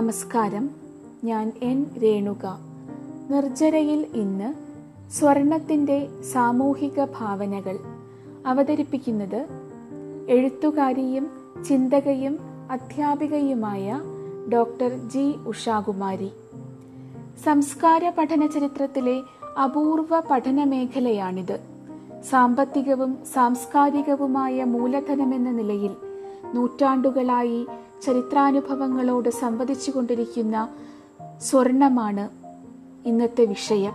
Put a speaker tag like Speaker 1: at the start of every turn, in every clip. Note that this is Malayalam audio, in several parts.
Speaker 1: നമസ്കാരം. ഞാൻ എൻ രേണുക. നിർജരയിൽ ഇന്ന് സ്വർണത്തിന്റെ സാമൂഹിക ഭാവനകൾ. അവതരിപ്പിക്കുന്നത് എഴുത്തുകാരിയും ചിന്തകയും അധ്യാപികയുമായ ഡോക്ടർ ജി ഉഷാകുമാരി. സംസ്കാര പഠന ചരിത്രത്തിലെ അപൂർവ പഠന മേഖലയാണിത് സാമ്പത്തികവും സാംസ്കാരികവുമായ മൂലധനമെന്ന നിലയിൽ നൂറ്റാണ്ടുകളായി ചരിത്രാനുഭവങ്ങളോട് സംവദിച്ചു കൊണ്ടിരിക്കുന്ന സ്വർണമാണ് ഇന്നത്തെ വിഷയം.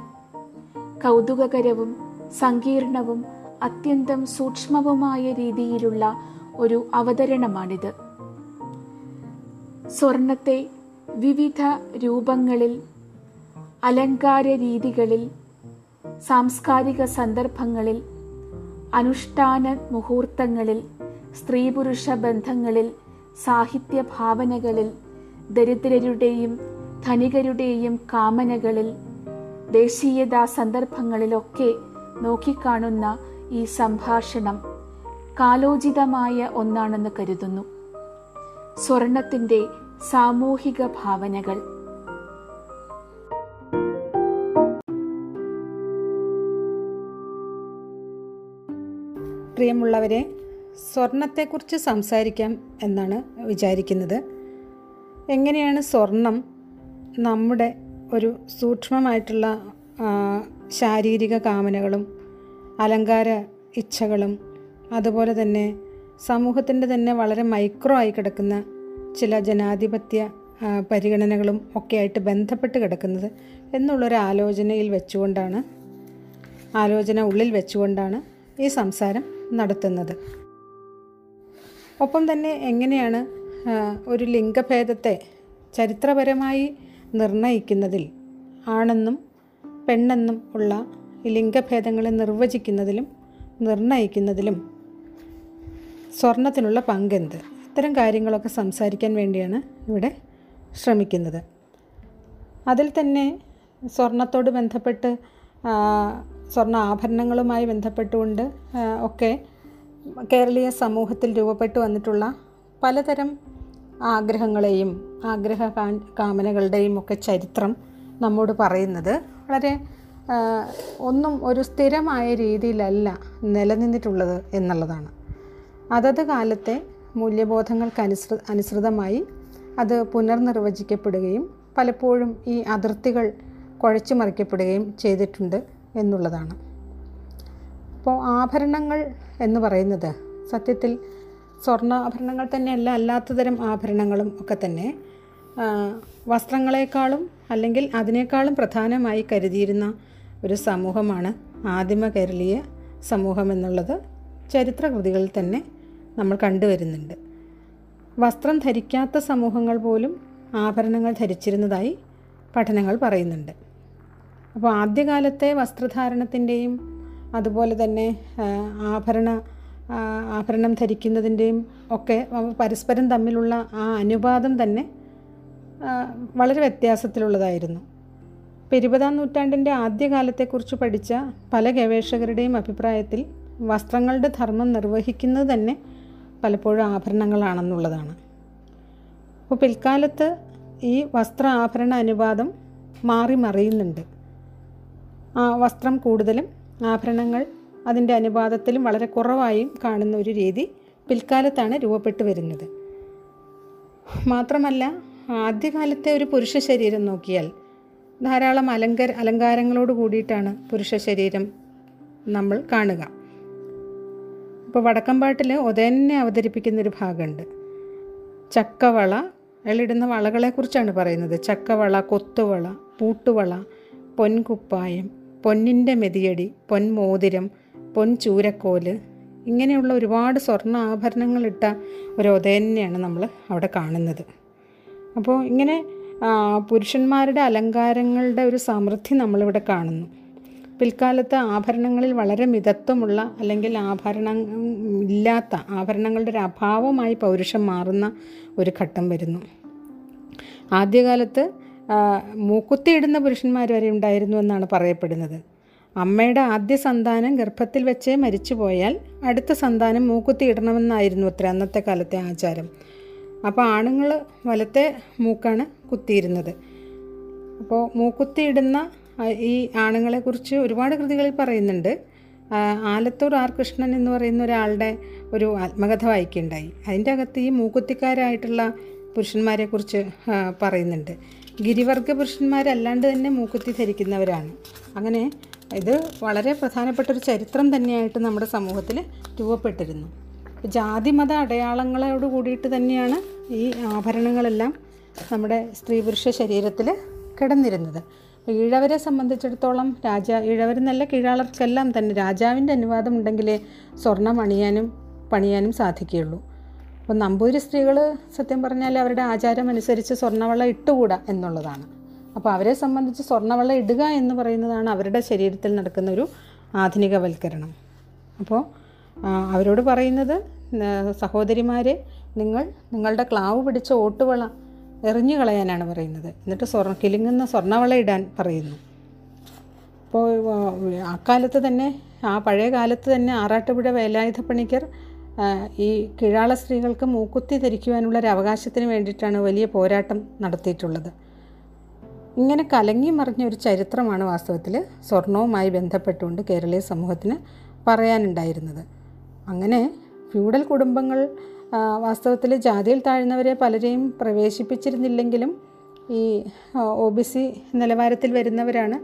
Speaker 1: കൗതുകകരവും സങ്കീർണവും അത്യന്തം സൂക്ഷ്മവുമായ രീതിയിലുള്ള ഒരു അവതരണമാണിത്. സ്വർണത്തെ വിവിധ രൂപങ്ങളിൽ അലങ്കാര രീതികളിൽ സാംസ്കാരിക സന്ദർഭങ്ങളിൽ അനുഷ്ഠാന മുഹൂർത്തങ്ങളിൽ സ്ത്രീ പുരുഷ ബന്ധങ്ങളിൽ സാഹിത്യ ഭാവനകളിൽ ദരിദ്രരുടെയും ധനികരുടെയും കാമനകളിൽ ദേശീയതാ സന്ദർഭങ്ങളിലൊക്കെ നോക്കിക്കാണുന്ന ഈ സംഭാഷണം കാലോചിതമായ ഒന്നാണെന്ന് കരുതുന്നു. സ്വർണത്തിന്റെ സാമൂഹിക ഭാവനകൾ.
Speaker 2: പ്രിയമുള്ളവരെ സ്വർണത്തെക്കുറിച്ച് സംസാരിക്കാം എന്നാണ് വിചാരിക്കുന്നത്. എങ്ങനെയാണ് സ്വർണം നമ്മുടെ ഒരു സൂക്ഷ്മമായിട്ടുള്ള ശാരീരിക കാമനകളും അലങ്കാര ഇച്ഛകളും അതുപോലെ തന്നെ സമൂഹത്തിന്റെ തന്നെ വളരെ മൈക്രോ ആയി കിടക്കുന്ന ചില ജനാധിപത്യ പരിഗണനകളും ഒക്കെ ആയിട്ട് ബന്ധപ്പെട്ട് കിടക്കുന്നത് എന്നുള്ളൊരു ആലോചനയിൽ വെച്ചുകൊണ്ടാണ് ആലോചന ഉള്ളിൽ വെച്ചുകൊണ്ടാണ് ഈ സംസാരം നടത്തുന്നത്. ഒപ്പം തന്നെ എങ്ങനെയാണ് ഒരു ലിംഗഭേദത്തെ ചരിത്രപരമായി നിർണയിക്കുന്നതിൽ ആണെന്നും പെണ്ണെന്നും ഉള്ള ലിംഗഭേദങ്ങളെ നിർവചിക്കുന്നതിലും നിർണയിക്കുന്നതിലും സ്വർണത്തിനുള്ള പങ്കെന്ത്? ഇത്തരം കാര്യങ്ങളൊക്കെ സംസാരിക്കാൻ വേണ്ടിയാണ് ഇവിടെ ശ്രമിക്കുന്നത്. അതിൽ തന്നെ സ്വർണത്തോട് ബന്ധപ്പെട്ട് സ്വർണ ആഭരണങ്ങളുമായി ബന്ധപ്പെട്ടുകൊണ്ട് ഒക്കെ കേരളീയ സമൂഹത്തിൽ രൂപപ്പെട്ടു വന്നിട്ടുള്ള പലതരം ആഗ്രഹങ്ങളെയും ആഗ്രഹ കാമനകളുടെയും ഒക്കെ ചരിത്രം നമ്മോട് പറയുന്നത്. വളരെ ഒന്നും ഒരു സ്ഥിരമായ രീതിയിലല്ല നിലനിന്നിട്ടുള്ളത് എന്നുള്ളതാണ്. അതത് കാലത്തെ മൂല്യബോധങ്ങൾക്ക് അനുസൃ അനുസൃതമായി അത് പുനർനിർവചിക്കപ്പെടുകയും പലപ്പോഴും ഈ അതിർത്തികൾ കുഴച്ചു മറിക്കപ്പെടുകയും ചെയ്തിട്ടുണ്ട് എന്നുള്ളതാണ്. അപ്പോൾ ആഭരണങ്ങൾ എന്ന് പറയുന്നത്. സത്യത്തിൽ സ്വർണാഭരണങ്ങൾ തന്നെയല്ല അല്ലാത്ത തരം ആഭരണങ്ങളും ഒക്കെ തന്നെ വസ്ത്രങ്ങളെക്കാളും അല്ലെങ്കിൽ അതിനേക്കാളും പ്രധാനമായി കരുതിയിരുന്ന ഒരു സമൂഹമാണ് ആദിമ കേരളീയ സമൂഹം എന്നുള്ളത് ചരിത്രകൃതികളിൽ തന്നെ നമ്മൾ കണ്ടുവരുന്നുണ്ട് വസ്ത്രം ധരിക്കാത്ത സമൂഹങ്ങൾ പോലും ആഭരണങ്ങൾ ധരിച്ചിരുന്നതായി പഠനങ്ങൾ പറയുന്നുണ്ട്. അപ്പോൾ ആദ്യകാലത്തെ വസ്ത്രധാരണത്തിന്റെയും അതുപോലെ തന്നെ ആഭരണ ആഭരണം ധരിക്കുന്നതിന്റെയും ഒക്കെ പരസ്പരം തമ്മിലുള്ള ആ അനുപാതം തന്നെ വളരെ വ്യത്യാസത്തിലുള്ളതായിരുന്നു. ഇപ്പോൾ ഇരുപതാം നൂറ്റാണ്ടിന്റെ ആദ്യകാലത്തെക്കുറിച്ച് പഠിച്ച പല ഗവേഷകരുടെയും അഭിപ്രായത്തിൽ വസ്ത്രങ്ങളുടെ ധർമ്മം നിർവഹിക്കുന്നത് തന്നെ പലപ്പോഴും ആഭരണങ്ങളാണെന്നുള്ളതാണ്. അപ്പോൾ പിൽക്കാലത്ത് ഈ വസ്ത്ര ആഭരണ അനുപാതം മാറി മറിയുന്നുണ്ട്. ആ വസ്ത്രം കൂടുതലും ആഭരണങ്ങൾ അതിന്റെ അനുപാതത്തിലും വളരെ കുറവായും കാണുന്ന ഒരു രീതി പിൽക്കാലത്താണ് രൂപപ്പെട്ടു വരുന്നത്. മാത്രമല്ല ആദ്യകാലത്തെ ഒരു പുരുഷ ശരീരം നോക്കിയാൽ ധാരാളം അലങ്ക അലങ്കാരങ്ങളോട് കൂടിയിട്ടാണ് പുരുഷ ശരീരം നമ്മൾ കാണുക. ഇപ്പോൾ വടക്കമ്പാട്ടിൽ ഉദയനെ അവതരിപ്പിക്കുന്നൊരു ഭാഗമുണ്ട്. ചക്കവള അയാളിടുന്ന വളകളെക്കുറിച്ചാണ് പറയുന്നത്. ചക്കവള കൊത്തുവള പൂട്ടുവള പൊൻകുപ്പായം പൊന്നിന്റെ മെതിയടി പൊൻമോതിരം പൊൻചൂരക്കോൽ ഇങ്ങനെയുള്ള ഒരുപാട് സ്വർണ ആഭരണങ്ങളിട്ട ഒരു ഉദയനെയാണ് നമ്മൾ അവിടെ കാണുന്നത്. അപ്പോൾ ഇങ്ങനെ പുരുഷന്മാരുടെ അലങ്കാരങ്ങളുടെ ഒരു സമൃദ്ധി നമ്മളിവിടെ കാണുന്നു. പിൽക്കാലത്ത് ആഭരണങ്ങളിൽ വളരെ മിതത്വമുള്ള അല്ലെങ്കിൽ ആഭരണ ഇല്ലാത്ത ആഭരണങ്ങളുടെ ഒരു അഭാവമായി പൗരുഷം മാറുന്ന ഒരു ഘട്ടം വരുന്നു. ആദ്യകാലത്ത് മൂക്കുത്തിയിടുന്ന പുരുഷന്മാർ വരെ ഉണ്ടായിരുന്നു എന്നാണ് പറയപ്പെടുന്നത്. അമ്മയുടെ ആദ്യ സന്താനം ഗർഭത്തിൽ വെച്ചേ മരിച്ചു പോയാൽ അടുത്ത സന്താനം മൂക്കുത്തിയിടണമെന്നായിരുന്നു അത്ര അന്നത്തെ കാലത്തെ ആചാരം. അപ്പോൾ ആണുങ്ങൾ വലത്തെ മൂക്കാണ് കുത്തിയിരുന്നത്. അപ്പോൾ മൂക്കുത്തിയിടുന്ന ഈ ആണുങ്ങളെക്കുറിച്ച് ഒരുപാട് കൃതികളിൽ പറയുന്നുണ്ട്. ആലത്തൂർ ആർ കൃഷ്ണൻ എന്ന് പറയുന്ന ഒരാളുടെ ഒരു ആത്മകഥ വായിക്കുകയുണ്ടായി. അതിന്റെ അകത്ത് ഈ മൂക്കുത്തിക്കാരായിട്ടുള്ള പുരുഷന്മാരെക്കുറിച്ച് പറയുന്നുണ്ട്. ഗിരിവർഗ പുരുഷന്മാരല്ലാണ്ട് തന്നെ മൂക്കുത്തി ധരിക്കുന്നവരാണ്. അങ്ങനെ ഇത് വളരെ പ്രധാനപ്പെട്ട ഒരു ചരിത്രം തന്നെയായിട്ട് നമ്മുടെ സമൂഹത്തിൽ രൂപപ്പെട്ടിരുന്നു. ജാതി മത അടയാളങ്ങളോട് കൂടിയിട്ട് തന്നെയാണ് ഈ ആഭരണങ്ങളെല്ലാം നമ്മുടെ സ്ത്രീ പുരുഷ ശരീരത്തിൽ കിടന്നിരുന്നത്. ഈഴവരെ സംബന്ധിച്ചിടത്തോളം രാജ ഈഴവരെന്നല്ല കീഴാളർക്കെല്ലാം തന്നെ രാജാവിന്റെ അനുവാദം ഉണ്ടെങ്കിലേ സ്വർണം അണിയാനും പണിയാനും സാധിക്കുകയുള്ളൂ. അപ്പം നമ്പൂരി സ്ത്രീകൾ സത്യം പറഞ്ഞാൽ അവരുടെ ആചാരം അനുസരിച്ച് സ്വർണവള ഇട്ടുകൂടാ എന്നുള്ളതാണ്. അപ്പോൾ അവരെ സംബന്ധിച്ച് സ്വർണവള ഇടുക എന്ന് പറയുന്നതാണ് അവരുടെ ശരീരത്തിൽ നടക്കുന്ന ഒരു ആധുനികവൽക്കരണം. അപ്പോൾ അവരോട് പറയുന്നത് സഹോദരിമാരെ നിങ്ങൾ നിങ്ങളുടെ ക്ലാവ് പിടിച്ച ഓട്ടുവള എറിഞ്ഞു കളയാനാണ് പറയുന്നത്. എന്നിട്ട് സ്വർണ കിലുങ്ങുന്ന സ്വർണവള ഇടാൻ പറയുന്നു. അപ്പോൾ അക്കാലത്ത് തന്നെ ആ പഴയ കാലത്ത് തന്നെ ആറാട്ടുപുഴ വേലായുധ പണിക്കർ ഈ കീഴാള സ്ത്രീകൾക്ക് മൂക്കുത്തി ധരിക്കുവാനുള്ള ഒരു അവകാശത്തിന് വേണ്ടിയിട്ടാണ് വലിയ പോരാട്ടം നടത്തിയിട്ടുള്ളത്. ഇങ്ങനെ കലങ്ങി മറിഞ്ഞ ഒരു ചരിത്രമാണ് വാസ്തവത്തിൽ സ്വർണവുമായി ബന്ധപ്പെട്ടുകൊണ്ട് കേരളീയ സമൂഹത്തിന് പറയാനുണ്ടായിരുന്നത്. അങ്ങനെ ഫ്യൂഡൽ കുടുംബങ്ങൾ വാസ്തവത്തിൽ ജാതിയിൽ താഴ്ന്നവരെ പലരെയും പ്രവേശിപ്പിച്ചിരുന്നില്ലെങ്കിലും ഈ ഒ ബി സി നിലവാരത്തിൽ വരുന്നവരാണ്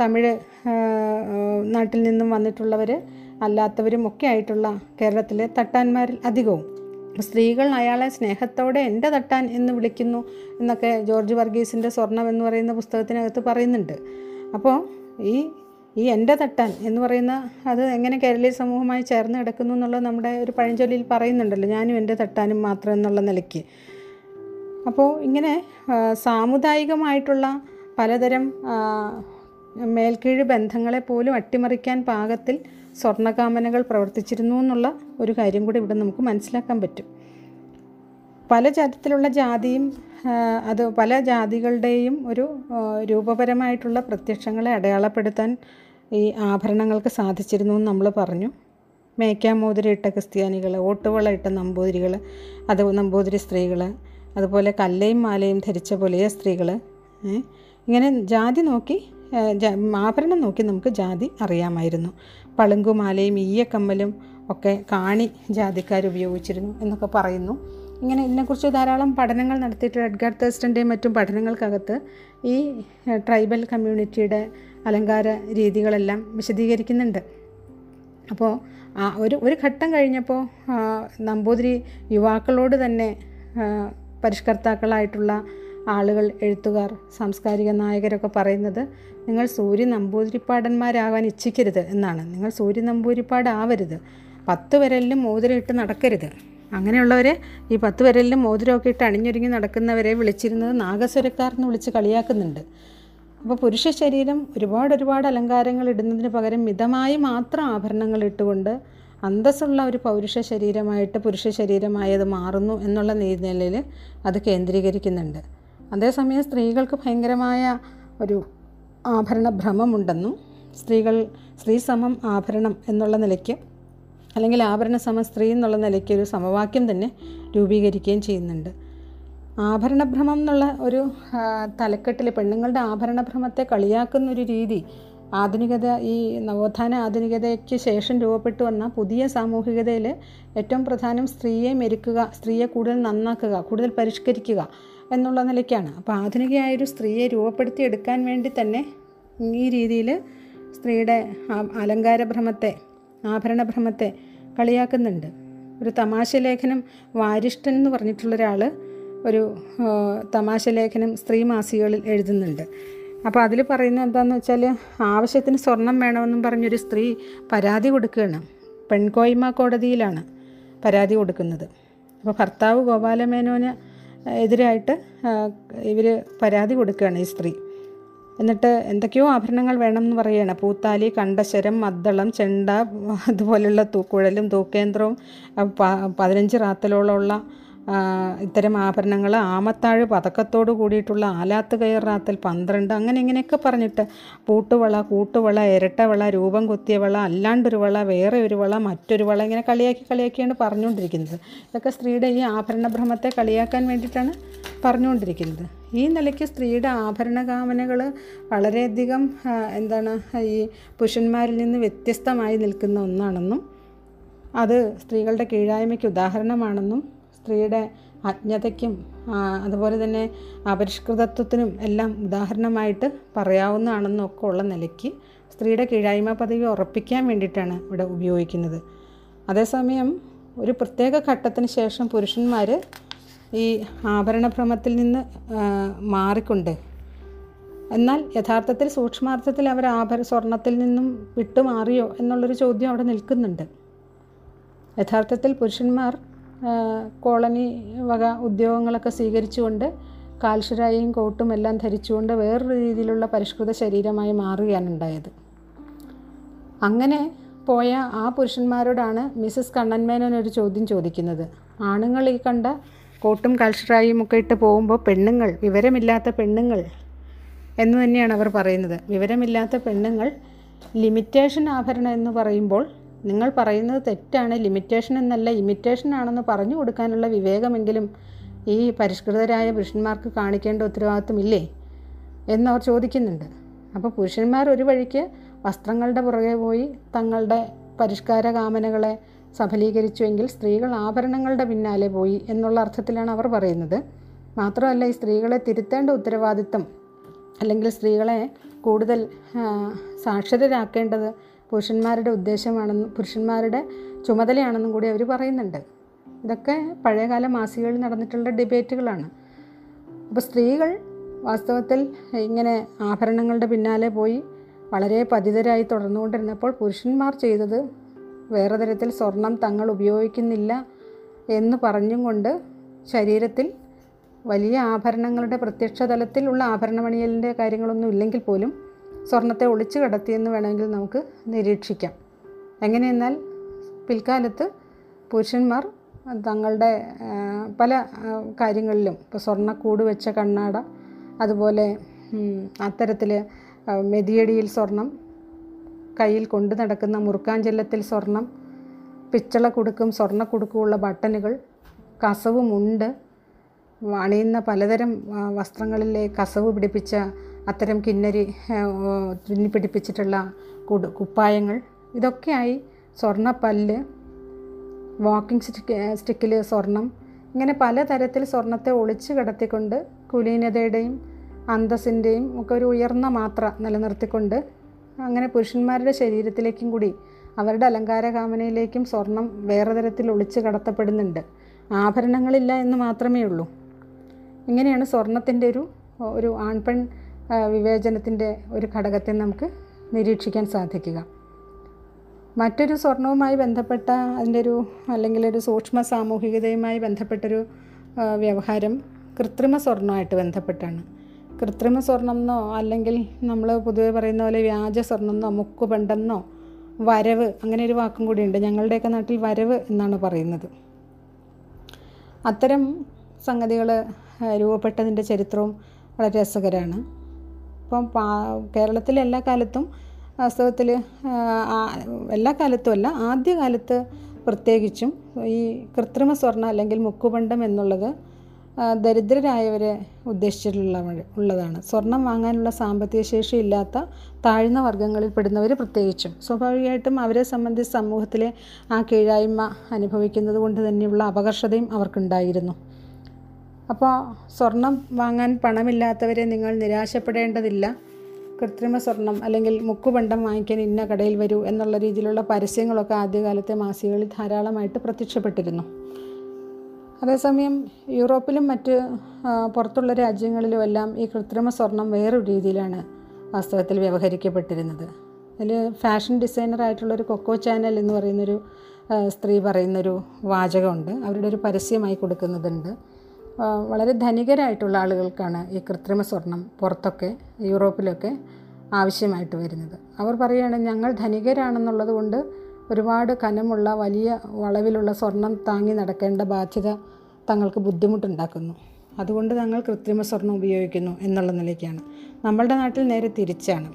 Speaker 2: തമിഴ് നാട്ടിൽ നിന്നും വന്നിട്ടുള്ളവർ അല്ലാത്തവരും ഒക്കെ ആയിട്ടുള്ള കേരളത്തിലെ തട്ടാന്മാരിൽ അധികവും. സ്ത്രീകൾ അയാളെ സ്നേഹത്തോടെ എന്റെ തട്ടാൻ എന്ന് വിളിക്കുന്നു എന്നൊക്കെ ജോർജ് വർഗീസിന്റെ സ്വർണം എന്ന് പറയുന്ന പുസ്തകത്തിനകത്ത് പറയുന്നുണ്ട്. അപ്പോൾ ഈ ഈ എന്റെ തട്ടാൻ എന്ന് പറയുന്ന അത് എങ്ങനെ കേരളീയ സമൂഹമായി ചേർന്ന് കിടക്കുന്നു എന്നുള്ളത് നമ്മുടെ ഒരു പഴഞ്ചൊല്ലിയിൽ പറയുന്നുണ്ടല്ലോ ഞാനും എന്റെ തട്ടാനും മാത്രം എന്നുള്ള നിലയ്ക്ക്. അപ്പോൾ ഇങ്ങനെ സാമുദായികമായിട്ടുള്ള പലതരം മേൽക്കീഴ് ബന്ധങ്ങളെ പോലും അട്ടിമറിക്കാൻ പാകത്തിൽ സ്വർണകാമനകൾ പ്രവർത്തിച്ചിരുന്നു എന്നുള്ള ഒരു കാര്യം കൂടി ഇവിടെ നമുക്ക് മനസ്സിലാക്കാൻ പറ്റും. പല തരത്തിലുള്ള ജാതിയും അത് പല ജാതികളുടെയും ഒരു രൂപപരമായിട്ടുള്ള പ്രത്യക്ഷങ്ങളെ അടയാളപ്പെടുത്താൻ ഈ ആഭരണങ്ങൾക്ക് സാധിച്ചിരുന്നു എന്ന് നമ്മൾ പറഞ്ഞു. മേക്കാമോതിരയിട്ട ക്രിസ്ത്യാനികൾ ഓട്ടുവള ഇട്ട നമ്പൂതിരികൾ അത് നമ്പൂതിരി സ്ത്രീകൾ അതുപോലെ കല്ലയും മാലയും ധരിച്ച പുലയ സ്ത്രീകൾ ഇങ്ങനെ ജാതി നോക്കി ആഭരണം നോക്കി നമുക്ക് ജാതി അറിയാമായിരുന്നു. പളുങ്കുമാലയും ഈയക്കമ്മലും ഒക്കെ കാണി ജാതിക്കാർ ഉപയോഗിച്ചിരുന്നു എന്നൊക്കെ പറയുന്നു. ഇങ്ങനെ ഇതിനെക്കുറിച്ച് ധാരാളം പഠനങ്ങൾ നടത്തിയിട്ട് എഡ്ഗാർ തേസ്റ്റന്റെയും മറ്റും പഠനങ്ങൾക്കകത്ത് ഈ ട്രൈബൽ കമ്മ്യൂണിറ്റിയുടെ അലങ്കാര രീതികളെല്ലാം വിശദീകരിക്കുന്നുണ്ട്. അപ്പോൾ ആ ഒരു ഒരു ഘട്ടം കഴിഞ്ഞപ്പോൾ നമ്പൂതിരി യുവാക്കളോട് തന്നെ പരിഷ്കർത്താക്കളായിട്ടുള്ള ആളുകൾ എഴുത്തുകാർ സാംസ്കാരിക നായകരൊക്കെ പറയുന്നത് നിങ്ങൾ സൂര്യ നമ്പൂതിരിപ്പാടന്മാരാകാൻ ഇച്ഛിക്കരുത് എന്നാണ്. നിങ്ങൾ സൂര്യ നമ്പൂതിരിപ്പാടാവരുത്. പത്ത് വിരലിലും മോതിരം ഇട്ട് നടക്കരുത്. അങ്ങനെയുള്ളവരെ ഈ പത്ത് വിരലിലും മോതിരമൊക്കെ ഇട്ട് അണിഞ്ഞൊരുങ്ങി നടക്കുന്നവരെ വിളിച്ചിരുന്നത് നാഗസ്വരക്കാർ എന്ന് വിളിച്ച് കളിയാക്കുന്നുണ്ട്. അപ്പോൾ പുരുഷ ശരീരം ഒരുപാട് ഒരുപാട് അലങ്കാരങ്ങൾ ഇടുന്നതിന് പകരം മിതമായി മാത്രം ആഭരണങ്ങൾ ഇട്ടുകൊണ്ട് അന്തസ്സുള്ള ഒരു പൗരുഷ ശരീരമായിട്ട് പുരുഷ ശരീരമായത് മാറുന്നു എന്നുള്ള നിലയിൽ അത് കേന്ദ്രീകരിക്കുന്നുണ്ട്. അതേസമയം സ്ത്രീകൾക്ക് ഭയങ്കരമായ ഒരു ആഭരണ ഭ്രമമുണ്ടെന്നും സ്ത്രീകൾ സ്ത്രീ സമം ആഭരണം എന്നുള്ള നിലയ്ക്ക് അല്ലെങ്കിൽ ആഭരണ സമം സ്ത്രീ എന്നുള്ള നിലയ്ക്ക് ഒരു സമവാക്യം തന്നെ രൂപീകരിക്കുകയും ചെയ്യുന്നുണ്ട്. ആഭരണഭ്രമം എന്നുള്ള ഒരു തലക്കെട്ടിൽ പെണ്ണുങ്ങളുടെ ആഭരണഭ്രമത്തെ കളിയാക്കുന്ന ഒരു രീതി ആധുനികത ഈ നവോത്ഥാന ആധുനികതയ്ക്ക് ശേഷം രൂപപ്പെട്ടു വന്ന പുതിയ സാമൂഹികതയിൽ ഏറ്റവും പ്രധാനം സ്ത്രീയെ മെരുക്കുക സ്ത്രീയെ കൂടുതൽ നന്നാക്കുക കൂടുതൽ പരിഷ്കരിക്കുക എന്നുള്ള നിലയ്ക്കാണ്. അപ്പോൾ ആധുനികയായൊരു സ്ത്രീയെ രൂപപ്പെടുത്തി എടുക്കാൻ വേണ്ടി തന്നെ ഈ രീതിയിൽ സ്ത്രീയുടെ അലങ്കാര ഭ്രമത്തെ ആഭരണ ആഭരണഭ്രമത്തെ കളിയാക്കുന്നുണ്ട്. ഒരു തമാശ ലേഖനം വാരിഷ്ഠൻ എന്ന് പറഞ്ഞിട്ടുള്ള ഒരാൾ ഒരു തമാശ ലേഖനം സ്ത്രീ മാസികകളിൽ എഴുതുന്നുണ്ട്. അപ്പോൾ അതിൽ പറയുന്നത് എന്താണെന്ന് വെച്ചാൽ ആവശ്യത്തിന് സ്വർണം വേണമെന്നും പറഞ്ഞൊരു സ്ത്രീ പരാതി കൊടുക്കുകയാണ്. പെൺകോയ്മ കോടതിയിലാണ് പരാതി കൊടുക്കുന്നത്. അപ്പോൾ ഭർത്താവ് ഗോപാലമേനോന് എതിരായിട്ട് ഇവർ പരാതി കൊടുക്കുകയാണ് ഈ സ്ത്രീ. എന്നിട്ട് എന്തൊക്കെയോ ആഭരണങ്ങൾ വേണം എന്ന് പറയുകയാണ്. പൂത്താലി കണ്ടശരം മദ്ദളം ചെണ്ട അതുപോലെയുള്ള തൂക്കുഴലും തൂക്കേന്ദ്രവും പതിനഞ്ച് റാത്തലോളമുള്ള ഇത്തരം ആഭരണങ്ങൾ ആമത്താഴ് പതക്കത്തോട് കൂടിയിട്ടുള്ള ആലാത്ത് കയറാത്തൽ പന്ത്രണ്ട് അങ്ങനെ ഇങ്ങനെയൊക്കെ പറഞ്ഞിട്ട് പൂട്ടുവള കൂട്ടുവള ഇരട്ടവള രൂപം കുത്തിയ വള അല്ലാണ്ടൊരു വള വേറെ ഒരു വള മറ്റൊരു വള ഇങ്ങനെ കളിയാക്കി കളിയാക്കിയാണ് പറഞ്ഞുകൊണ്ടിരിക്കുന്നത്. ഇതൊക്കെ സ്ത്രീയുടെ ഈ ആഭരണ ഭ്രമത്തെ കളിയാക്കാൻ വേണ്ടിയിട്ടാണ് പറഞ്ഞുകൊണ്ടിരിക്കുന്നത്. ഈ നിലയ്ക്ക് സ്ത്രീയുടെ ആഭരണകാമനകൾ വളരെയധികം എന്താണ് ഈ പുരുഷന്മാരിൽ നിന്ന് വ്യത്യസ്തമായി നിൽക്കുന്ന ഒന്നാണെന്നും അത് സ്ത്രീകളുടെ കീഴായ്മയ്ക്ക് ഉദാഹരണമാണെന്നും സ്ത്രീയുടെ അജ്ഞതയ്ക്കും അതുപോലെ തന്നെ അപരിഷ്കൃതത്വത്തിനും എല്ലാം ഉദാഹരണമായിട്ട് പറയാവുന്നതാണെന്നൊക്കെ ഉള്ള നിലയ്ക്ക് സ്ത്രീയുടെ കീഴായ്മ പദവി ഉറപ്പിക്കാൻ വേണ്ടിയിട്ടാണ് ഇവിടെ ഉപയോഗിക്കുന്നത്. അതേസമയം ഒരു പ്രത്യേക ഘട്ടത്തിന് ശേഷം പുരുഷന്മാർ ഈ ആഭരണഭ്രമത്തിൽ നിന്ന് മാറിക്കൊണ്ട് എന്നാൽ യഥാർത്ഥത്തിൽ സൂക്ഷ്മാർത്ഥത്തിൽ അവർ ആഭര സ്വർണത്തിൽ നിന്നും വിട്ടുമാറിയോ എന്നുള്ളൊരു ചോദ്യം അവിടെ നിൽക്കുന്നുണ്ട്. യഥാർത്ഥത്തിൽ പുരുഷന്മാർ കോളനി വക ഉദ്യോഗങ്ങളൊക്കെ സ്വീകരിച്ചുകൊണ്ട് കാൽഷരായും കോട്ടും എല്ലാം ധരിച്ചുകൊണ്ട് വേറൊരു രീതിയിലുള്ള പരിഷ്കൃത ശരീരമായി മാറുകയാണ് ഉണ്ടായത്. അങ്ങനെ പോയ ആ പുരുഷന്മാരോടാണ് മിസ്സസ് കണ്ണൻമേനോൻ ഒരു ചോദ്യം ചോദിക്കുന്നത്. ആണുങ്ങൾ ഈ കണ്ട കോട്ടും കാൽഷറായും ഒക്കെ ഇട്ട് പോകുമ്പോൾ പെണ്ണുങ്ങൾ വിവരമില്ലാത്ത പെണ്ണുങ്ങൾ എന്ന് തന്നെയാണ് അവർ പറയുന്നത്. വിവരമില്ലാത്ത പെണ്ണുങ്ങൾ ലിമിറ്റേഷൻ ആഭരണം എന്ന് പറയുമ്പോൾ നിങ്ങൾ പറയുന്നത് തെറ്റാണ് ലിമിറ്റേഷൻ എന്നല്ല ഇമിറ്റേഷൻ ആണെന്ന് പറഞ്ഞു കൊടുക്കാനുള്ള വിവേകമെങ്കിലും ഈ പരിഷ്കൃതരായ പുരുഷന്മാർക്ക് കാണിക്കേണ്ട ഉത്തരവാദിത്വമില്ലേ എന്നവർ ചോദിക്കുന്നുണ്ട്. അപ്പോൾ പുരുഷന്മാർ ഒരു വഴിക്ക് വസ്ത്രങ്ങളുടെ പുറകെ പോയി തങ്ങളുടെ പരിഷ്കാര കാമനകളെ സഫലീകരിച്ചുവെങ്കിൽ സ്ത്രീകൾ ആഭരണങ്ങളുടെ പിന്നാലെ പോയി എന്നുള്ള അർത്ഥത്തിലാണ് അവർ പറയുന്നത്. മാത്രമല്ല ഈ സ്ത്രീകളെ തിരുത്തേണ്ട ഉത്തരവാദിത്വം അല്ലെങ്കിൽ സ്ത്രീകളെ കൂടുതൽ സാക്ഷരരാക്കേണ്ടത് പുരുഷന്മാരുടെ ഉദ്ദേശമാണെന്നും പുരുഷന്മാരുടെ ചുമതലയാണെന്നും കൂടി അവർ പറയുന്നുണ്ട്. ഇതൊക്കെ പഴയകാല മാസികകളിൽ നടന്നിട്ടുള്ള ഡിബേറ്റുകളാണ്. അപ്പോൾ സ്ത്രീകൾ വാസ്തവത്തിൽ ഇങ്ങനെ ആഭരണങ്ങളുടെ പിന്നാലെ പോയി വളരെ പതിതരായി തുടർന്നുകൊണ്ടിരുന്നപ്പോൾ പുരുഷന്മാർ ചെയ്തത് വേറെ തരത്തിൽ സ്വർണം തങ്ങൾ ഉപയോഗിക്കുന്നില്ല എന്ന് പറഞ്ഞും കൊണ്ട് ശരീരത്തിൽ വലിയ ആഭരണങ്ങളുടെ പ്രത്യക്ഷ തലത്തിലുള്ള ആഭരണമണിയലിന്റെ കാര്യങ്ങളൊന്നും ഇല്ലെങ്കിൽ പോലും സ്വർണത്തെ ഒളിച്ചു കടത്തിയെന്ന് വേണമെങ്കിൽ നമുക്ക് നിരീക്ഷിക്കാം. എങ്ങനെയെന്നാൽ പിൽക്കാലത്ത് പുരുഷന്മാർ തങ്ങളുടെ പല കാര്യങ്ങളിലും ഇപ്പോൾ സ്വർണക്കൂട് വെച്ച കണ്ണാട അതുപോലെ അത്തരത്തിൽ മെതിയടിയിൽ സ്വർണം കയ്യിൽ കൊണ്ടു നടക്കുന്ന മുറുക്കാഞ്ചെല്ലത്തിൽ സ്വർണം പിച്ചള കുടുക്കും സ്വർണ കുടുക്കുമുള്ള ബട്ടണുകൾ കസവുമുണ്ട്. അണിയുന്ന പലതരം വസ്ത്രങ്ങളിലെ കസവ് പിടിപ്പിച്ച അത്തരം കിന്നരി തുന്നി പിടിപ്പിച്ചിട്ടുള്ള കുടു കുപ്പായങ്ങൾ. ഇതൊക്കെയായി സ്വർണപ്പല്ല് വാക്കിംഗ് സ്റ്റിക്ക് സ്റ്റിക്കിൽ സ്വർണം. ഇങ്ങനെ പലതരത്തിൽ സ്വർണത്തെ ഒളിച്ചു കിടത്തിക്കൊണ്ട് കുലീനതയുടെയും അന്തസ്സിന്റെയും ഒക്കെ ഒരു ഉയർന്ന മാത്ര നിലനിർത്തിക്കൊണ്ട് അങ്ങനെ പുരുഷന്മാരുടെ ശരീരത്തിലേക്കും കൂടി അവരുടെ അലങ്കാര കാമനയിലേക്കും സ്വർണം വേറെ തരത്തിൽ ഒളിച്ചു കടത്തപ്പെടുന്നുണ്ട്. ആഭരണങ്ങളില്ല എന്ന് മാത്രമേ ഉള്ളൂ ഇങ്ങനെയാണ് സ്വർണത്തിന്റെ ഒരു ഒരു ആൺപെൺ വിവേചനത്തിന്റെ ഒരു ഘടകത്തെ നമുക്ക് നിരീക്ഷിക്കാൻ സാധിക്കുക. മറ്റൊരു സ്വർണവുമായി ബന്ധപ്പെട്ട അതിന്റെ ഒരു അല്ലെങ്കിൽ ഒരു സൂക്ഷ്മ സാമൂഹികതയുമായി ബന്ധപ്പെട്ടൊരു വ്യവഹാരം കൃത്രിമ സ്വർണമായിട്ട് ബന്ധപ്പെട്ടാണ്. കൃത്രിമ സ്വർണം എന്നോ അല്ലെങ്കിൽ നമ്മൾ പൊതുവെ പറയുന്ന പോലെ വ്യാജ സ്വർണം എന്നോ മുക്കുപണ്ടെന്നോ വരവ് അങ്ങനെ ഒരു വാക്കും കൂടിയുണ്ട്. ഞങ്ങളുടെയൊക്കെ നാട്ടിൽ വരവ് എന്നാണ് പറയുന്നത്. അത്തരം സംഗതികൾ രൂപപ്പെട്ടതിന്റെ ചരിത്രവും വളരെ രസകരമാണ്. ഇപ്പം കേരളത്തിലെ എല്ലാ കാലത്തും വാസ്തവത്തിൽ എല്ലാ കാലത്തും അല്ല ആദ്യകാലത്ത് പ്രത്യേകിച്ചും ഈ കൃത്രിമ സ്വർണ അല്ലെങ്കിൽ മുക്കുപണ്ടം എന്നുള്ളത് ദരിദ്രരായവരെ ഉദ്ദേശിച്ചിട്ടുള്ള ഉള്ളതാണ്. സ്വർണം വാങ്ങാനുള്ള സാമ്പത്തിക ശേഷി ഇല്ലാത്ത താഴ്ന്ന വർഗങ്ങളിൽ പെടുന്നവർ പ്രത്യേകിച്ചും. സ്വാഭാവികമായിട്ടും അവരെ സംബന്ധിച്ച് സമൂഹത്തിലെ ആ കീഴായ്മ അനുഭവിക്കുന്നത് കൊണ്ട് തന്നെയുള്ള അപകർഷതയും അവർക്കുണ്ടായിരുന്നു. അപ്പോൾ സ്വർണം വാങ്ങാൻ പണമില്ലാത്തവരെ നിങ്ങൾ നിരാശപ്പെടേണ്ടതില്ല. കൃത്രിമ സ്വർണം അല്ലെങ്കിൽ മുക്കുപണ്ടം വാങ്ങിക്കാൻ ഇന്ന കടയിൽ വരൂ എന്നുള്ള രീതിയിലുള്ള പരസ്യങ്ങളൊക്കെ ആദ്യകാലത്തെ മാസികകളിൽ ധാരാളമായിട്ട് പ്രത്യക്ഷപ്പെട്ടിരുന്നു. അതേസമയം യൂറോപ്പിലും മറ്റ് പുറത്തുള്ള രാജ്യങ്ങളിലും എല്ലാം ഈ കൃത്രിമ സ്വർണം വേറൊരു രീതിയിലാണ് വാസ്തവത്തിൽ വ്യവഹരിക്കപ്പെട്ടിരുന്നത്. അതിൽ ഫാഷൻ ഡിസൈനറായിട്ടുള്ളൊരു കൊക്കോ ചാനൽ എന്ന് പറയുന്നൊരു സ്ത്രീ പറയുന്നൊരു വാചകമുണ്ട്. അവരുടെ ഒരു പരസ്യമായി കൊടുക്കുന്നതുണ്ട്. വളരെ ധനികരായിട്ടുള്ള ആളുകൾക്കാണ് ഈ കൃത്രിമ സ്വർണം പുറത്തൊക്കെ യൂറോപ്പിലൊക്കെ ആവശ്യമായിട്ട് വരുന്നത്. അവർ പറയുകയാണ് ഞങ്ങൾ ധനികരാണെന്നുള്ളത് കൊണ്ട് ഒരുപാട് കനമുള്ള വലിയ വളവിലുള്ള സ്വർണം താങ്ങി നടക്കേണ്ട ബാധ്യത തങ്ങൾക്ക് ബുദ്ധിമുട്ടുണ്ടാക്കുന്നു. അതുകൊണ്ട് ഞങ്ങൾ കൃത്രിമ സ്വർണം ഉപയോഗിക്കുന്നു എന്നുള്ള നിലയ്ക്കാണ്. നമ്മളുടെ നാട്ടിൽ നേരെ തിരിച്ചാണ്.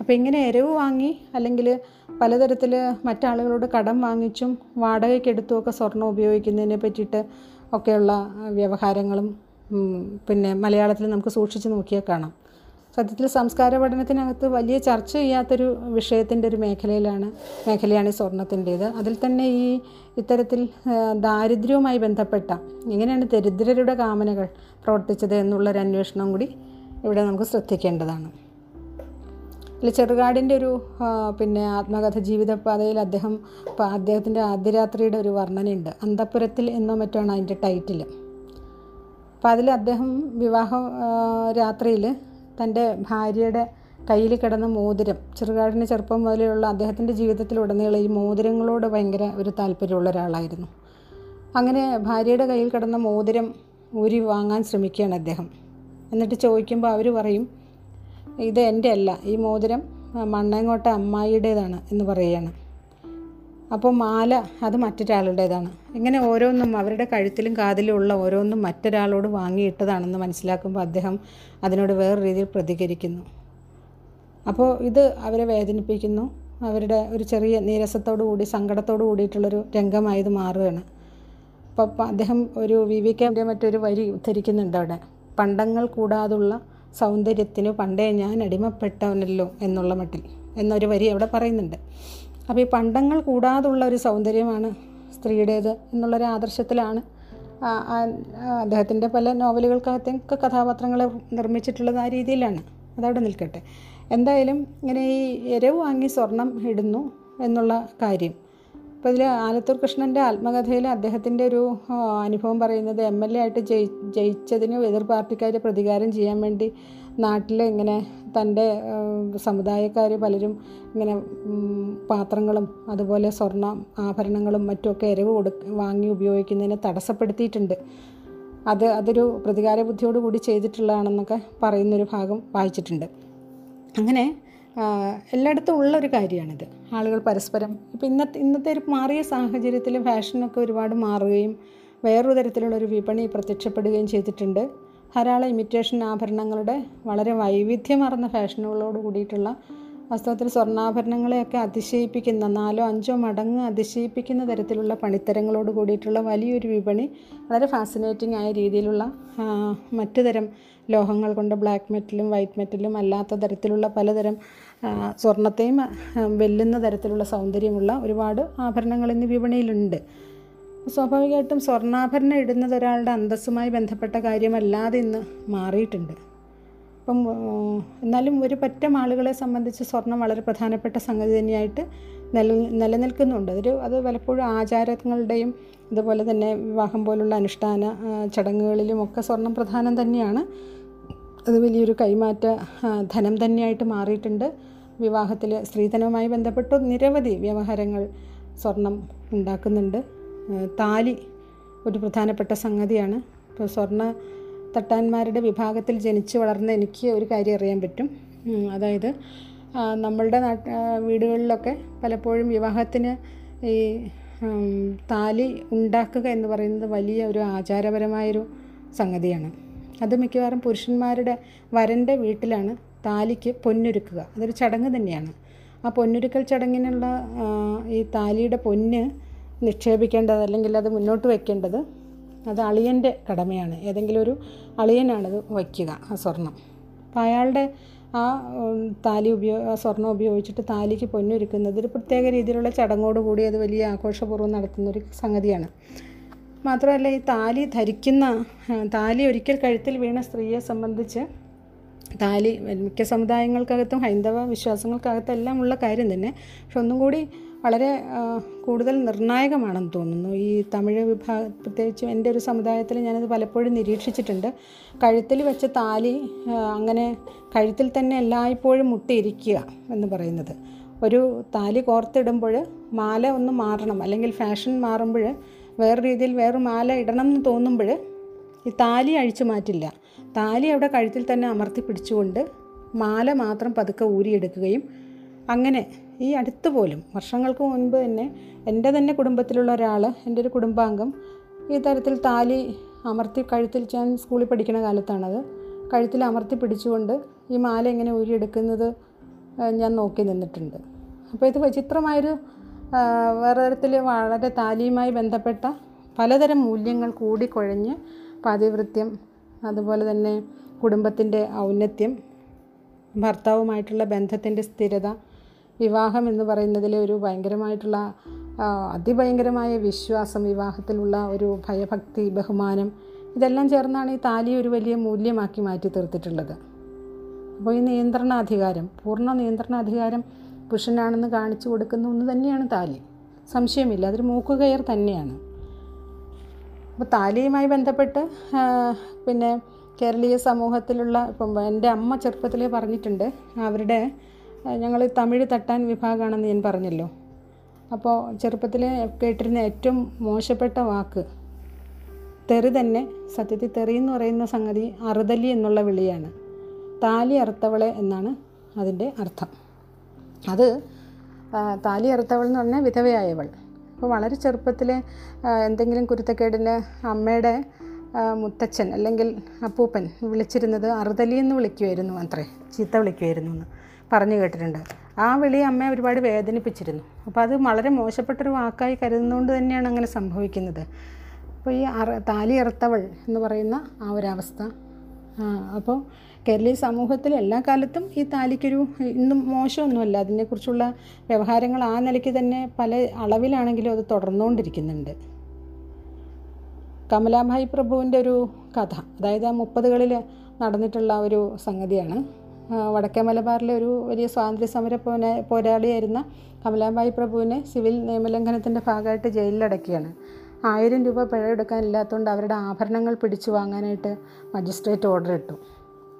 Speaker 2: അപ്പോൾ ഇങ്ങനെ എരവ് വാങ്ങി അല്ലെങ്കിൽ പലതരത്തിൽ മറ്റാളുകളോട് കടം വാങ്ങിച്ചും വാടകയ്ക്കെടുത്തും ഒക്കെ സ്വർണം ഉപയോഗിക്കുന്നതിനെ പറ്റിയിട്ട് ഒക്കെയുള്ള വ്യവഹാരങ്ങളും പിന്നെ മലയാളത്തിൽ നമുക്ക് സൂക്ഷിച്ച് നോക്കിയാൽ കാണാം. സത്യത്തിൽ സംസ്കാര പഠനത്തിനകത്ത് വലിയ ചർച്ച ചെയ്യാത്തൊരു വിഷയത്തിന്റെ ഒരു മേഖലയിലാണ് മേഖലയാണ് ഈ സ്വർണത്തിന്റേത്. അതിൽ തന്നെ ഈ ഇത്തരത്തിൽ ദാരിദ്ര്യവുമായി ബന്ധപ്പെട്ട എങ്ങനെയാണ് ദരിദ്രരുടെ കാമനകൾ പ്രവർത്തിച്ചത് എന്നുള്ളൊരു അന്വേഷണം കൂടി ഇവിടെ നമുക്ക് ശ്രദ്ധിക്കേണ്ടതാണ്. ഇതിൽ ചെറുകാടിന്റെ ഒരു പിന്നെ ആത്മകഥ ജീവിതപാതയിൽ അദ്ദേഹം അദ്ദേഹത്തിന്റെ ആദ്യരാത്രിയുടെ ഒരു വർണനയുണ്ട്. അന്തപുരത്തിൽ എന്നോ മറ്റോ ആണ് അതിന്റെ ടൈറ്റിൽ അപ്പം അതിൽ അദ്ദേഹം വിവാഹ രാത്രിയിൽ തന്റെ ഭാര്യയുടെ കയ്യിൽ കിടന്ന മോതിരം ചെറുകാടിന് ചെറുപ്പം മുതലുള്ള അദ്ദേഹത്തിന്റെ ജീവിതത്തിലുടനീളം ഈ മോതിരങ്ങളോട് ഭയങ്കര ഒരു താല്പര്യമുള്ള ഒരാളായിരുന്നു. അങ്ങനെ ഭാര്യയുടെ കയ്യിൽ കിടന്ന മോതിരം ഊരി വാങ്ങാൻ ശ്രമിക്കുകയാണ് അദ്ദേഹം. എന്നിട്ട് ചോദിക്കുമ്പോൾ അവർ പറയും ഇത് എന്റെ അല്ല. ഈ മോതിരം മണ്ണങ്ങോട്ട അമ്മായിയുടേതാണ് എന്ന് പറയുകയാണ്. അപ്പോൾ മാല അത് മറ്റൊരാളുടേതാണ്. ഇങ്ങനെ ഓരോന്നും അവരുടെ കഴുത്തിലും കാതിലും ഉള്ള ഓരോന്നും മറ്റൊരാളോട് വാങ്ങിയിട്ടതാണെന്ന് മനസ്സിലാക്കുമ്പോൾ അദ്ദേഹം അതിനോട് വേറെ രീതിയിൽ പ്രതികരിക്കുന്നു. അപ്പോൾ ഇത് അവരെ വേദനിപ്പിക്കുന്നു. അവരുടെ ഒരു ചെറിയ നീരസത്തോടു കൂടി സങ്കടത്തോടു കൂടിയിട്ടുള്ളൊരു രംഗമായത് മാറുകയാണ്. അപ്പോൾ അദ്ദേഹം ഒരു വി വി കെ മറ്റൊരു വരി ഉദ്ധരിക്കുന്നുണ്ട് അവിടെ. പണ്ടങ്ങൾ കൂടാതുള്ള സൗന്ദര്യത്തിന് പണ്ടേ ഞാൻ അടിമപ്പെട്ടവനല്ലോ എന്നുള്ള മട്ടിൽ എന്നൊരു വരി അവിടെ പറയുന്നുണ്ട്. അപ്പോൾ ഈ പണ്ടങ്ങൾ കൂടാതുള്ള ഒരു സൗന്ദര്യമാണ് സ്ത്രീയുടേത് എന്നുള്ളൊരു ആദർശത്തിലാണ് അദ്ദേഹത്തിന്റെ പല നോവലുകൾക്കകത്തൊക്കെ കഥാപാത്രങ്ങളെ നിർമ്മിച്ചിട്ടുള്ളത് ആ രീതിയിലാണ്. അതവിടെ നിൽക്കട്ടെ. എന്തായാലും ഇങ്ങനെ ഈ എരവ് വാങ്ങി സ്വർണം ഇടുന്നു എന്നുള്ള കാര്യം അപ്പോൾ ഇതിൽ ആലത്തൂർ കൃഷ്ണന്റെ ആത്മകഥയിൽ അദ്ദേഹത്തിന്റെ ഒരു അനുഭവം പറയുന്നത് എം എൽ എ ആയിട്ട് ജയി ജയിച്ചതിന് എതിർ പാർട്ടിക്കാർ പ്രതികാരം ചെയ്യാൻ വേണ്ടി നാട്ടിൽ ഇങ്ങനെ തന്റെ സമുദായക്കാർ പലരും ഇങ്ങനെ പാത്രങ്ങളും അതുപോലെ സ്വർണ ആഭരണങ്ങളും മറ്റുമൊക്കെ എരിവ് കൊടു വാങ്ങി ഉപയോഗിക്കുന്നതിനെ തടസ്സപ്പെടുത്തിയിട്ടുണ്ട്. അത് അതൊരു പ്രതികാര ബുദ്ധിയോടുകൂടി ചെയ്തിട്ടുള്ളതാണെന്നൊക്കെ പറയുന്നൊരു ഭാഗം വായിച്ചിട്ടുണ്ട്. അങ്ങനെ എല്ലായിടത്തും ഉള്ളൊരു കാര്യമാണിത്. ആളുകൾ പരസ്പരം ഇപ്പം ഇന്നത്തെ ഇന്നത്തെ ഒരു മാറിയ സാഹചര്യത്തിൽ ഫാഷനൊക്കെ ഒരുപാട് മാറുകയും വേറൊരു തരത്തിലുള്ളൊരു വിപണി പ്രത്യക്ഷപ്പെടുകയും ചെയ്തിട്ടുണ്ട്. ധാരാളം ഇമിറ്റേഷൻ ആഭരണങ്ങളുടെ വളരെ വൈവിധ്യമാർന്ന ഫാഷനുകളോട് കൂടിയിട്ടുള്ള വാസ്തവത്തിൽ സ്വർണാഭരണങ്ങളെയൊക്കെ അതിശയിപ്പിക്കുന്ന നാലോ അഞ്ചോ മടങ്ങ് അതിശയിപ്പിക്കുന്ന തരത്തിലുള്ള പണിത്തരങ്ങളോട് കൂടിയിട്ടുള്ള വലിയൊരു വിപണി വളരെ ഫാസിനേറ്റിംഗ് ആയ രീതിയിലുള്ള മറ്റു തരം ലോഹങ്ങൾ കൊണ്ട് ബ്ലാക്ക് മെറ്റലും വൈറ്റ് മെറ്റലും അല്ലാത്ത തരത്തിലുള്ള പലതരം സ്വർണത്തെയും വെല്ലുന്ന തരത്തിലുള്ള സൗന്ദര്യമുള്ള ഒരുപാട് ആഭരണങ്ങൾ ഇന്ന് വിപണിയിലുണ്ട്. സ്വാഭാവികമായിട്ടും സ്വർണാഭരണം ഇടുന്നത് ഒരാളുടെ അന്തസ്സുമായി ബന്ധപ്പെട്ട കാര്യമല്ലാതെ ഇന്ന് മാറിയിട്ടുണ്ട്. അപ്പം എന്നാലും ഒരു പറ്റം ആളുകളെ സംബന്ധിച്ച് സ്വർണം വളരെ പ്രധാനപ്പെട്ട സംഗതി തന്നെയായിട്ട് നില നിലനിൽക്കുന്നുണ്ട്. അതൊരു അത് പലപ്പോഴും ആചാരങ്ങളുടെയും അതുപോലെ തന്നെ വിവാഹം പോലുള്ള അനുഷ്ഠാന ചടങ്ങുകളിലും ഒക്കെ സ്വർണം പ്രധാനം തന്നെയാണ്. അത് വലിയൊരു കൈമാറ്റ ധനം തന്നെയായിട്ട് മാറിയിട്ടുണ്ട്. വിവാഹത്തിൽ സ്ത്രീധനവുമായി ബന്ധപ്പെട്ട് നിരവധി വ്യവഹാരങ്ങൾ സ്വർണം ഉണ്ടാക്കുന്നുണ്ട്. താലി ഒരു പ്രധാനപ്പെട്ട സംഗതിയാണ്. ഇപ്പോൾ സ്വർണ തട്ടാന്മാരുടെ വിഭാഗത്തിൽ ജനിച്ചു വളർന്ന എനിക്ക് ഒരു കാര്യം അറിയാൻ പറ്റും. അതായത് നമ്മളുടെ നാട്ട് വീടുകളിലൊക്കെ പലപ്പോഴും വിവാഹത്തിന് ഈ താലി ഉണ്ടാക്കുക എന്ന് പറയുന്നത് വലിയ ഒരു ആചാരപരമായൊരു സംഗതിയാണ്. അത് മിക്കവാറും പുരുഷന്മാരുടെ വരന്റെ വീട്ടിലാണ് താലിക്ക് പൊന്നൊരുക്കുക. അതൊരു ചടങ്ങ് തന്നെയാണ്. ആ പൊന്നൊരുക്കൽ ചടങ്ങിനുള്ള ഈ താലിയുടെ പൊന്ന് നിക്ഷേപിക്കേണ്ടത് അല്ലെങ്കിൽ അത് മുന്നോട്ട് വയ്ക്കേണ്ടത് അത് അളിയന്റെ കടമയാണ്. ഏതെങ്കിലും ഒരു അളിയനാണത് വയ്ക്കുക ആ സ്വർണം. അപ്പോൾ അയാളുടെ ആ താലി ഉപയോഗ സ്വർണം ഉപയോഗിച്ചിട്ട് താലിക്ക് പൊന്നൊരുക്കുന്നത് ഒരു പ്രത്യേക രീതിയിലുള്ള ചടങ്ങോടുകൂടി അത് വലിയ ആഘോഷപൂർവം നടത്തുന്നൊരു സംഗതിയാണ്. മാത്രമല്ല ഈ താലി ധരിക്കുന്ന താലി ഒരിക്കൽ കഴുത്തിൽ വീണ സ്ത്രീയെ സംബന്ധിച്ച് താലി മിക്ക സമുദായങ്ങൾക്കകത്തും ഹൈന്ദവ വിശ്വാസങ്ങൾക്കകത്തെല്ലാം ഉള്ള കാര്യം തന്നെ. പക്ഷെ ഒന്നും കൂടി വളരെ കൂടുതൽ നിർണായകമാണെന്ന് തോന്നുന്നു. ഈ തമിഴ് വിഭാഗ പ്രത്യേകിച്ചും എന്റെ ഒരു സമുദായത്തിൽ ഞാനത് പലപ്പോഴും നിരീക്ഷിച്ചിട്ടുണ്ട്. കഴുത്തിൽ വെച്ച താലി അങ്ങനെ കഴുത്തിൽ തന്നെ എല്ലായ്പ്പോഴും മുട്ടിയിരിക്കുക എന്ന് പറയുന്നത്. ഒരു താലി കോർത്തിടുമ്പോൾ മാല ഒന്ന് മാറണം. അല്ലെങ്കിൽ ഫാഷൻ മാറുമ്പോൾ വേറെ രീതിയിൽ വേറെ മാല ഇടണം എന്ന് തോന്നുമ്പോൾ ഈ താലി അഴിച്ചു മാറ്റില്ല. താലി അവിടെ കഴുത്തിൽ തന്നെ അമർത്തി പിടിച്ചുകൊണ്ട് മാല മാത്രം പതുക്കെ ഊരിയെടുക്കുകയും അങ്ങനെ ഈ അടുത്ത് പോലും വർഷങ്ങൾക്ക് മുൻപ് തന്നെ എന്റെ തന്നെ കുടുംബത്തിലുള്ള ഒരാൾ എന്റെ ഒരു കുടുംബാംഗം ഈ തരത്തിൽ താലി അമർത്തി കഴുത്തിൽ ഞാൻ സ്കൂളിൽ പഠിക്കുന്ന കാലത്താണത്. കഴുത്തിൽ അമർത്തി പിടിച്ചുകൊണ്ട് ഈ മാല എങ്ങനെ ഊരിയെടുക്കുന്നത് ഞാൻ നോക്കി നിന്നിട്ടുണ്ട്. അപ്പോൾ ഇത് വിചിത്രമായൊരു വേറെ തരത്തിൽ വളരെ താലിയുമായി ബന്ധപ്പെട്ട പലതരം മൂല്യങ്ങൾ കൂടിക്കുഴഞ്ഞ് പാതിവൃത്യം അതുപോലെ തന്നെ കുടുംബത്തിന്റെ ഔന്നത്യം ഭർത്താവുമായിട്ടുള്ള ബന്ധത്തിന്റെ സ്ഥിരത വിവാഹം എന്ന് പറയുന്നതിലെ ഒരു ഭയങ്കരമായിട്ടുള്ള അതിഭയങ്കരമായ വിശ്വാസം വിവാഹത്തിലുള്ള ഒരു ഭയഭക്തി ബഹുമാനം ഇതെല്ലാം ചേർന്നാണ് ഈ താലി ഒരു വലിയ മൂല്യമാക്കി മാറ്റി തീർത്തിട്ടുള്ളത്. അപ്പോൾ ഈ നിയന്ത്രണാധികാരം പൂർണ നിയന്ത്രണാധികാരം പുരുഷനാണെന്ന് കാണിച്ചു കൊടുക്കുന്ന ഒന്ന് തന്നെയാണ് താലി. സംശയമില്ല അതൊരു മൂക്കുകയർ തന്നെയാണ്. അപ്പോൾ താലിയുമായി ബന്ധപ്പെട്ട് പിന്നെ കേരളീയ സമൂഹത്തിലുള്ള ഇപ്പം എന്റെ അമ്മ ചെറുപ്പത്തിലേ പറഞ്ഞിട്ടുണ്ട് അവരുടെ ഞങ്ങൾ തമിഴ് തട്ടാൻ വിഭാഗമാണെന്ന് ഞാൻ പറഞ്ഞല്ലോ. അപ്പോൾ ചെറുപ്പത്തിൽ കേട്ടിരുന്ന ഏറ്റവും മോശപ്പെട്ട വാക്ക് തെറി തന്നെ സത്യത്തിൽ തെറി എന്ന് പറയുന്ന സംഗതി അറുതലി എന്നുള്ള വിളിയാണ്. താലി അറുത്തവളെ എന്നാണ് അതിന്റെ അർത്ഥം. അത് താലി അറുത്തവൾ എന്ന് പറഞ്ഞാൽ വിധവയായവൾ. അപ്പോൾ വളരെ ചെറുപ്പത്തിൽ എന്തെങ്കിലും കുരുത്തക്കേടിന് അമ്മയുടെ മുത്തച്ഛൻ അല്ലെങ്കിൽ അപ്പൂപ്പൻ വിളിച്ചിരുന്നത് അറുതലി എന്ന് വിളിക്കുമായിരുന്നു അത്രേ ചീത്ത വിളിക്കുമായിരുന്നു എന്ന്. പറഞ്ഞു കേട്ടിട്ടുണ്ട്. ആ വിളി അമ്മയെ ഒരുപാട് വേദനിപ്പിച്ചിരുന്നു. അപ്പോൾ അത് വളരെ മോശപ്പെട്ടൊരു വാക്കായി കരുതുന്നതുകൊണ്ട് തന്നെയാണ് അങ്ങനെ സംഭവിക്കുന്നത്. അപ്പോൾ ഈ അറ താലി അറുത്തവൾ എന്ന് പറയുന്ന ആ ഒരവസ്ഥ. അപ്പോൾ കേരളീയ സമൂഹത്തിൽ എല്ലാ കാലത്തും ഈ താലിക്കൊരു ഇന്നും മോശമൊന്നുമല്ല. അതിനെക്കുറിച്ചുള്ള വ്യവഹാരങ്ങൾ ആ നിലയ്ക്ക് തന്നെ പല അളവിലാണെങ്കിലും അത് തുടർന്നുകൊണ്ടിരിക്കുന്നുണ്ട് കമലാഭായ് പ്രഭുവിന്റെ ഒരു കഥ. അതായത് ആ മുപ്പതുകളിൽ നടന്നിട്ടുള്ള ഒരു സംഗതിയാണ്. വടക്കേ മലബാറിലെ ഒരു വലിയ സ്വാതന്ത്ര്യ സമര പോന പോരാളിയായിരുന്ന കമലാഭായി പ്രഭുവിനെ സിവിൽ നിയമലംഘനത്തിന്റെ ഭാഗമായിട്ട് ജയിലിലടക്കുകയാണ് ആയിരം രൂപ പിഴ എടുക്കാനില്ലാത്തതുകൊണ്ട് അവരുടെ ആഭരണങ്ങൾ പിടിച്ചു വാങ്ങാനായിട്ട് മജിസ്ട്രേറ്റ് ഓർഡർ ഇട്ടു.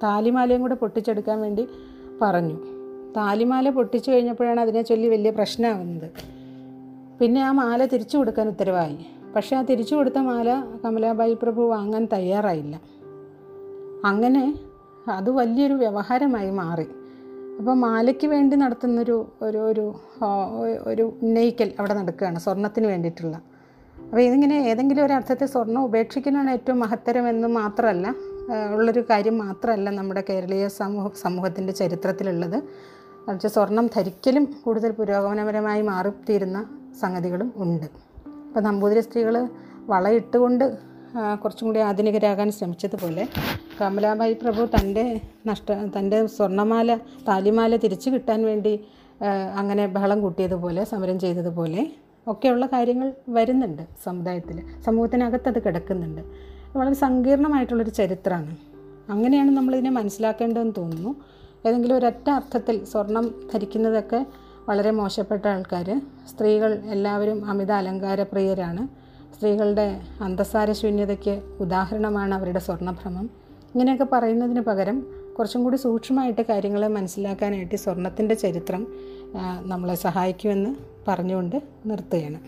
Speaker 2: താലിമാലയും കൂടെ പൊട്ടിച്ചെടുക്കാൻ വേണ്ടി പറഞ്ഞു. താലിമാല പൊട്ടിച്ചു കഴിഞ്ഞപ്പോഴാണ് അതിനെ ചൊല്ലി വലിയ പ്രശ്നമാകുന്നത്. പിന്നെ ആ മാല തിരിച്ചു കൊടുക്കാൻ ഉത്തരവായി. പക്ഷേ ആ തിരിച്ചു കൊടുത്ത മാല കമലാബായി പ്രഭു വാങ്ങാൻ തയ്യാറായില്ല. അങ്ങനെ അത് വലിയൊരു വ്യവഹാരമായി മാറി. അപ്പോൾ മാലയ്ക്ക് വേണ്ടി നടത്തുന്നൊരു ഒരു ഒരു ഒരു ഉന്നയിക്കൽ അവിടെ നടക്കുകയാണ് സ്വർണത്തിന് വേണ്ടിയിട്ടുള്ള. അപ്പോൾ ഇതിങ്ങനെ ഏതെങ്കിലും ഒരു അർത്ഥത്തിൽ സ്വർണം ഉപേക്ഷിക്കലാണ് ഏറ്റവും മഹത്തരമെന്ന് മാത്രമല്ല ഉള്ളൊരു കാര്യം മാത്രമല്ല നമ്മുടെ കേരളീയ സമൂഹ സമൂഹത്തിന്റെ ചരിത്രത്തിലുള്ളത്. മറിച്ച് സ്വർണം ധരിക്കലും കൂടുതൽ പുരോഗമനപരമായി മാറിത്തീരുന്ന സംഗതികളും ഉണ്ട്. അപ്പോൾ നമ്പൂതിരി സ്ത്രീകൾ വളയിട്ടുകൊണ്ട് കുറച്ചും കൂടി ആധുനികരാകാൻ ശ്രമിച്ചതുപോലെ കമലാബായി പ്രഭു തന്റെ നഷ്ട തന്റെ സ്വർണമാല താലിമാല തിരിച്ചു കിട്ടാൻ വേണ്ടി അങ്ങനെ ബഹളം കൂട്ടിയതുപോലെ സമരം ചെയ്തതുപോലെ ഒക്കെയുള്ള കാര്യങ്ങൾ വരുന്നുണ്ട് സമുദായത്തിൽ. സമൂഹത്തിനകത്ത് അത് കിടക്കുന്നുണ്ട്. വളരെ സങ്കീർണമായിട്ടുള്ളൊരു ചരിത്രമാണ്. അങ്ങനെയാണ് നമ്മളിതിനെ മനസ്സിലാക്കേണ്ടതെന്ന് തോന്നുന്നു. ഏതെങ്കിലും ഒരൊറ്റ അർത്ഥത്തിൽ സ്വർണം ധരിക്കുന്നതൊക്കെ വളരെ മോശപ്പെട്ട ആൾക്കാർ സ്ത്രീകൾ എല്ലാവരും അമിത അലങ്കാരപ്രിയരാണ്. സ്ത്രീകളുടെ അന്തസാര ശൂന്യതയ്ക്ക് ഉദാഹരണമാണ് അവരുടെ സ്വർണഭ്രമം ഇങ്ങനെയൊക്കെ പറയുന്നതിന് പകരം കുറച്ചും കൂടി സൂക്ഷ്മമായിട്ട് കാര്യങ്ങളെ മനസ്സിലാക്കാനായിട്ട് സ്വർണത്തിന്റെ ചരിത്രം നമ്മളെ സഹായിക്കുമെന്ന് പറഞ്ഞുകൊണ്ട് നിർത്തുകയാണ്.